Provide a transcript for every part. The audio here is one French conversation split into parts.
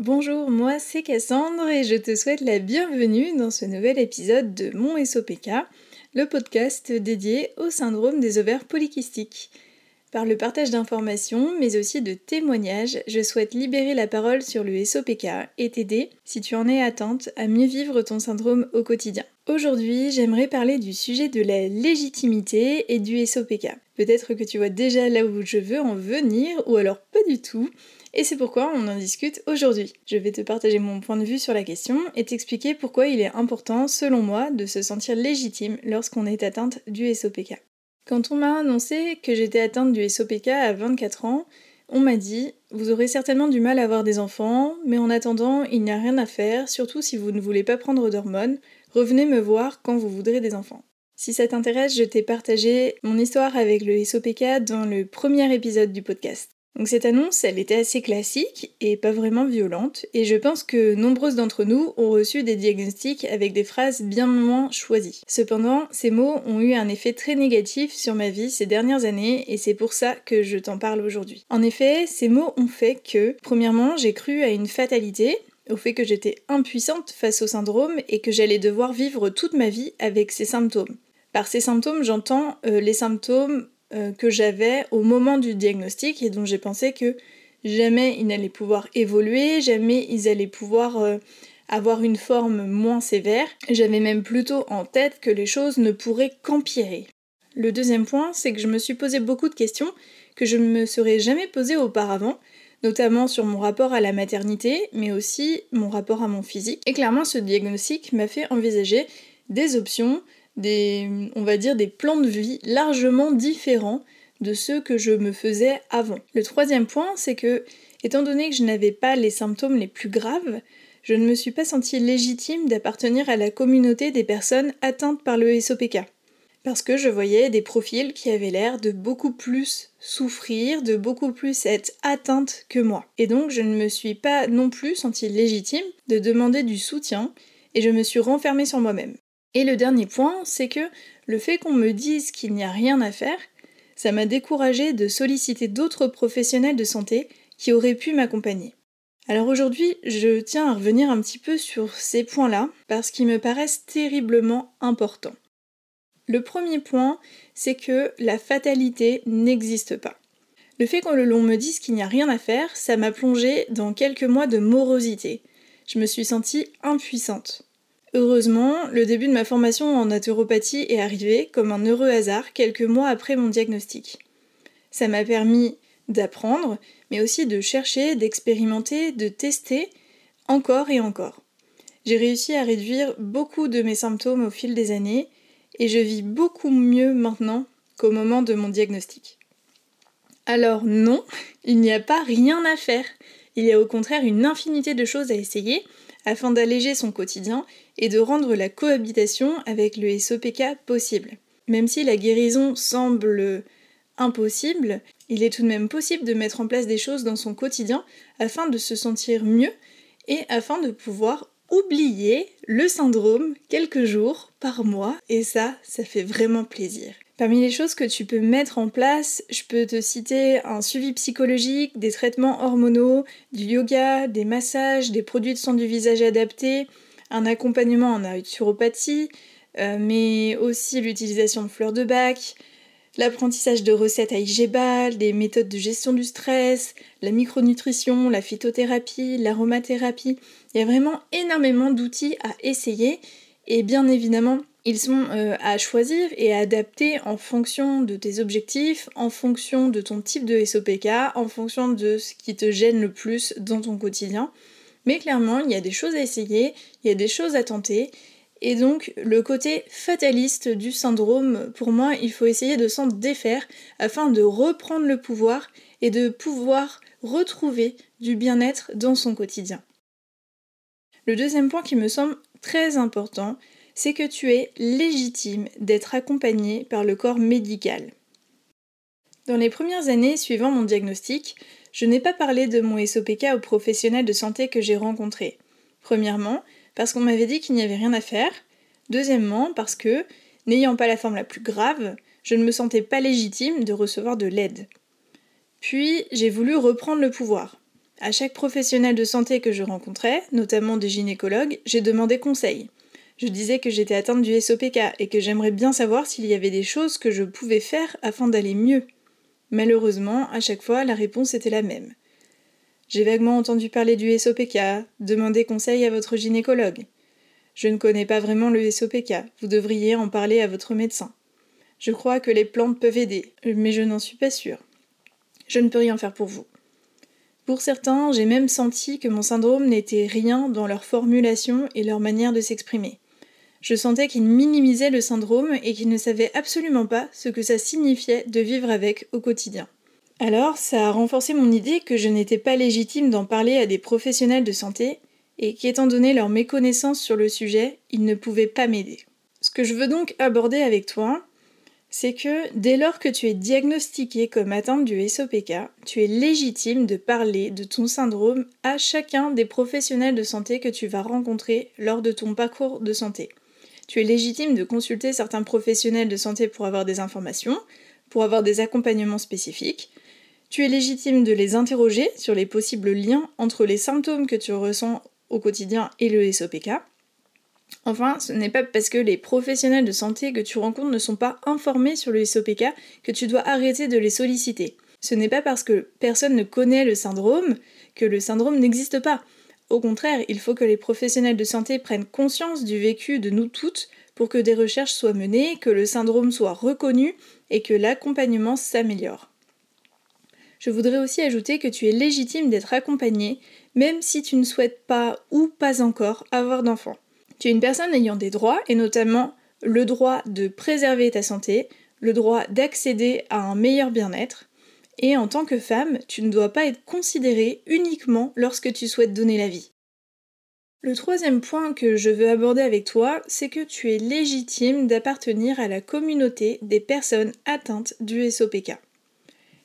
Bonjour, moi c'est Cassandre et je te souhaite la bienvenue dans ce nouvel épisode de Mon SOPK, le podcast dédié au syndrome des ovaires polykystiques. Par le partage d'informations, mais aussi de témoignages, je souhaite libérer la parole sur le SOPK et t'aider, si tu en es atteinte, à mieux vivre ton syndrome au quotidien. Aujourd'hui, j'aimerais parler du sujet de la légitimité et du SOPK. Peut-être que tu vois déjà là où je veux en venir, ou alors pas du tout, et c'est pourquoi on en discute aujourd'hui. Je vais te partager mon point de vue sur la question et t'expliquer pourquoi il est important, selon moi, de se sentir légitime lorsqu'on est atteinte du SOPK. Quand on m'a annoncé que j'étais atteinte du SOPK à 24 ans, on m'a dit Vous aurez certainement du mal à avoir des enfants, mais en attendant, il n'y a rien à faire, surtout si vous ne voulez pas prendre d'hormones, revenez me voir quand vous voudrez des enfants. Si ça t'intéresse, je t'ai partagé mon histoire avec le SOPK dans le premier épisode du podcast. Donc cette annonce, elle était assez classique et pas vraiment violente, et je pense que nombreuses d'entre nous ont reçu des diagnostics avec des phrases bien moins choisies. Cependant, ces mots ont eu un effet très négatif sur ma vie ces dernières années, et c'est pour ça que je t'en parle aujourd'hui. En effet, ces mots ont fait que, premièrement, j'ai cru à une fatalité, au fait que j'étais impuissante face au syndrome et que j'allais devoir vivre toute ma vie avec ces symptômes. Par ces symptômes, j'entends euh, les symptômes euh, que j'avais au moment du diagnostic et dont j'ai pensé que jamais ils n'allaient pouvoir évoluer, jamais ils allaient pouvoir euh, avoir une forme moins sévère. J'avais même plutôt en tête que les choses ne pourraient qu'empirer. Le deuxième point, c'est que je me suis posé beaucoup de questions que je ne me serais jamais posées auparavant, notamment sur mon rapport à la maternité, mais aussi mon rapport à mon physique. Et clairement, ce diagnostic m'a fait envisager des options, des, on va dire, des plans de vie largement différents de ceux que je me faisais avant. Le troisième point, c'est que, étant donné que je n'avais pas les symptômes les plus graves, je ne me suis pas sentie légitime d'appartenir à la communauté des personnes atteintes par le SOPK. Parce que je voyais des profils qui avaient l'air de beaucoup plus souffrir, de beaucoup plus être atteintes que moi. Et donc je ne me suis pas non plus sentie légitime de demander du soutien et je me suis renfermée sur moi-même. Et le dernier point, c'est que le fait qu'on me dise qu'il n'y a rien à faire, ça m'a découragé de solliciter d'autres professionnels de santé qui auraient pu m'accompagner. Alors aujourd'hui, je tiens à revenir un petit peu sur ces points-là parce qu'ils me paraissent terriblement importants. Le premier point, c'est que la fatalité n'existe pas. Le fait que l'on me dise qu'il n'y a rien à faire, ça m'a plongé dans quelques mois de morosité. Je me suis sentie impuissante. Heureusement, le début de ma formation en naturopathie est arrivé comme un heureux hasard quelques mois après mon diagnostic. Ça m'a permis d'apprendre, mais aussi de chercher, d'expérimenter, de tester encore et encore. J'ai réussi à réduire beaucoup de mes symptômes au fil des années et je vis beaucoup mieux maintenant qu'au moment de mon diagnostic. Alors non, il n'y a pas rien à faire. Il y a au contraire une infinité de choses à essayer afin d'alléger son quotidien et de rendre la cohabitation avec le SOPK possible. Même si la guérison semble impossible, il est tout de même possible de mettre en place des choses dans son quotidien afin de se sentir mieux et afin de pouvoir oublier le syndrome quelques jours par mois et ça, ça fait vraiment plaisir. Parmi les choses que tu peux mettre en place, je peux te citer un suivi psychologique, des traitements hormonaux, du yoga, des massages, des produits de soins du visage adaptés, un accompagnement en naturopathie, euh, mais aussi l'utilisation de fleurs de bac, l'apprentissage de recettes à Igebal, des méthodes de gestion du stress, la micronutrition, la phytothérapie, l'aromathérapie. Il y a vraiment énormément d'outils à essayer et bien évidemment ils sont euh, à choisir et à adapter en fonction de tes objectifs, en fonction de ton type de SOPK, en fonction de ce qui te gêne le plus dans ton quotidien. Mais clairement, il y a des choses à essayer, il y a des choses à tenter. Et donc, le côté fataliste du syndrome, pour moi, il faut essayer de s'en défaire afin de reprendre le pouvoir et de pouvoir retrouver du bien-être dans son quotidien. Le deuxième point qui me semble très important, c'est que tu es légitime d'être accompagné par le corps médical. Dans les premières années suivant mon diagnostic, je n'ai pas parlé de mon SOPK aux professionnels de santé que j'ai rencontrés. Premièrement, parce qu'on m'avait dit qu'il n'y avait rien à faire. Deuxièmement, parce que, n'ayant pas la forme la plus grave, je ne me sentais pas légitime de recevoir de l'aide. Puis, j'ai voulu reprendre le pouvoir. À chaque professionnel de santé que je rencontrais, notamment des gynécologues, j'ai demandé conseil. Je disais que j'étais atteinte du SOPK et que j'aimerais bien savoir s'il y avait des choses que je pouvais faire afin d'aller mieux. Malheureusement, à chaque fois, la réponse était la même. J'ai vaguement entendu parler du SOPK, demandez conseil à votre gynécologue. Je ne connais pas vraiment le SOPK, vous devriez en parler à votre médecin. Je crois que les plantes peuvent aider, mais je n'en suis pas sûre. Je ne peux rien faire pour vous. Pour certains, j'ai même senti que mon syndrome n'était rien dans leur formulation et leur manière de s'exprimer. Je sentais qu'ils minimisaient le syndrome et qu'ils ne savaient absolument pas ce que ça signifiait de vivre avec au quotidien. Alors, ça a renforcé mon idée que je n'étais pas légitime d'en parler à des professionnels de santé et qu'étant donné leur méconnaissance sur le sujet, ils ne pouvaient pas m'aider. Ce que je veux donc aborder avec toi, c'est que dès lors que tu es diagnostiqué comme atteinte du SOPK, tu es légitime de parler de ton syndrome à chacun des professionnels de santé que tu vas rencontrer lors de ton parcours de santé. Tu es légitime de consulter certains professionnels de santé pour avoir des informations, pour avoir des accompagnements spécifiques. Tu es légitime de les interroger sur les possibles liens entre les symptômes que tu ressens au quotidien et le SOPK. Enfin, ce n'est pas parce que les professionnels de santé que tu rencontres ne sont pas informés sur le SOPK que tu dois arrêter de les solliciter. Ce n'est pas parce que personne ne connaît le syndrome que le syndrome n'existe pas. Au contraire, il faut que les professionnels de santé prennent conscience du vécu de nous toutes pour que des recherches soient menées, que le syndrome soit reconnu et que l'accompagnement s'améliore. Je voudrais aussi ajouter que tu es légitime d'être accompagné, même si tu ne souhaites pas ou pas encore avoir d'enfant. Tu es une personne ayant des droits, et notamment le droit de préserver ta santé, le droit d'accéder à un meilleur bien-être, et en tant que femme, tu ne dois pas être considérée uniquement lorsque tu souhaites donner la vie. Le troisième point que je veux aborder avec toi, c'est que tu es légitime d'appartenir à la communauté des personnes atteintes du SOPK.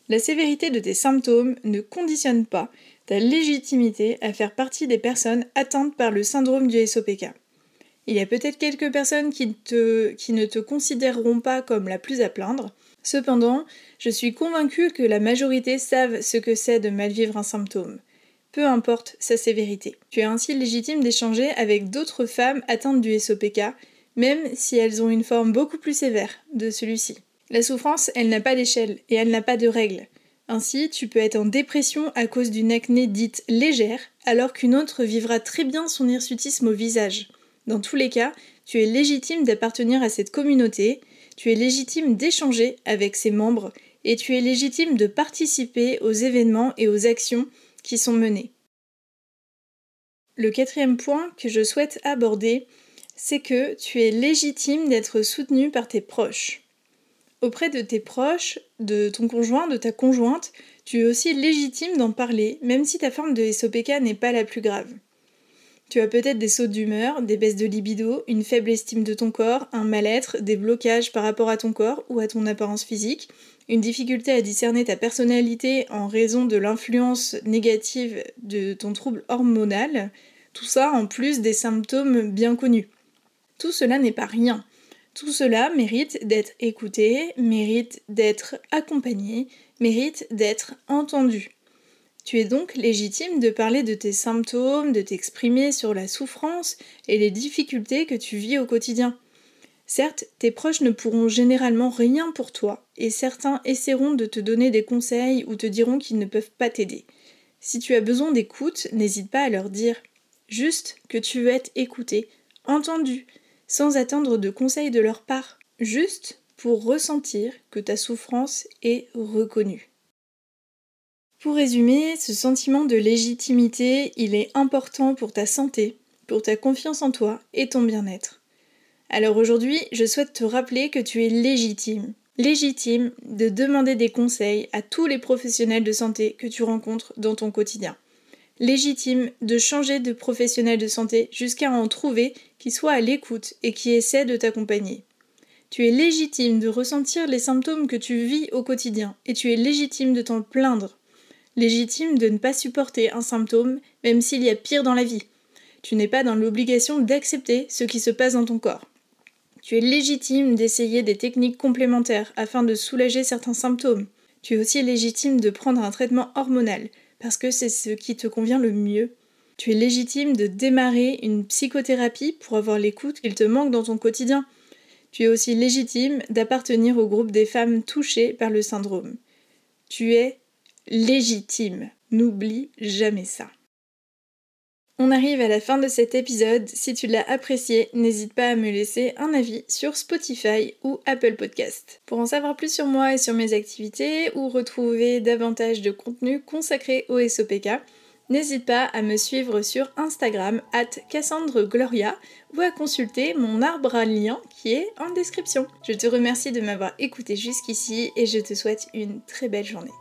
La sévérité de tes symptômes ne conditionne pas ta légitimité à faire partie des personnes atteintes par le syndrome du SOPK. Il y a peut-être quelques personnes qui, ne te considéreront pas comme la plus à plaindre. Cependant, je suis convaincue que la majorité savent ce que c'est de mal vivre un symptôme, peu importe sa sévérité. Tu es ainsi légitime d'échanger avec d'autres femmes atteintes du SOPK, même si elles ont une forme beaucoup plus sévère de celui-ci. La souffrance, elle n'a pas d'échelle et elle n'a pas de règles. Ainsi, tu peux être en dépression à cause d'une acné dite légère, alors qu'une autre vivra très bien son hirsutisme au visage. Dans tous les cas, tu es légitime d'appartenir à cette communauté, tu es légitime d'échanger avec ses membres et tu es légitime de participer aux événements et aux actions qui sont menées. Le quatrième point que je souhaite aborder, c'est que tu es légitime d'être soutenu par tes proches. Auprès de tes proches, de ton conjoint, de ta conjointe, tu es aussi légitime d'en parler, même si ta forme de SOPK n'est pas la plus grave. Tu as peut-être des sautes d'humeur, des baisses de libido, une faible estime de ton corps, un mal-être, des blocages par rapport à ton corps ou à ton apparence physique, une difficulté à discerner ta personnalité en raison de l'influence négative de ton trouble hormonal, tout ça en plus des symptômes bien connus. Tout cela n'est pas rien. Tout cela mérite d'être écouté, mérite d'être accompagné, mérite d'être entendu. Tu es donc légitime de parler de tes symptômes, de t'exprimer sur la souffrance et les difficultés que tu vis au quotidien. Certes, tes proches ne pourront généralement rien pour toi, et certains essaieront de te donner des conseils ou te diront qu'ils ne peuvent pas t'aider. Si tu as besoin d'écoute, n'hésite pas à leur dire juste que tu veux être écouté, entendu, sans attendre de conseils de leur part, juste pour ressentir que ta souffrance est reconnue. Pour résumer, ce sentiment de légitimité, il est important pour ta santé, pour ta confiance en toi et ton bien-être. Alors aujourd'hui, je souhaite te rappeler que tu es légitime, légitime de demander des conseils à tous les professionnels de santé que tu rencontres dans ton quotidien. Légitime de changer de professionnel de santé jusqu'à en trouver qui soit à l'écoute et qui essaie de t'accompagner. Tu es légitime de ressentir les symptômes que tu vis au quotidien et tu es légitime de t'en plaindre légitime de ne pas supporter un symptôme, même s'il y a pire dans la vie. Tu n'es pas dans l'obligation d'accepter ce qui se passe dans ton corps. Tu es légitime d'essayer des techniques complémentaires afin de soulager certains symptômes. Tu es aussi légitime de prendre un traitement hormonal, parce que c'est ce qui te convient le mieux. Tu es légitime de démarrer une psychothérapie pour avoir l'écoute qu'il te manque dans ton quotidien. Tu es aussi légitime d'appartenir au groupe des femmes touchées par le syndrome. Tu es légitime. N'oublie jamais ça. On arrive à la fin de cet épisode. Si tu l'as apprécié, n'hésite pas à me laisser un avis sur Spotify ou Apple Podcast. Pour en savoir plus sur moi et sur mes activités ou retrouver davantage de contenu consacré au SOPK, n'hésite pas à me suivre sur Instagram at CassandreGloria ou à consulter mon arbre à lien qui est en description. Je te remercie de m'avoir écouté jusqu'ici et je te souhaite une très belle journée.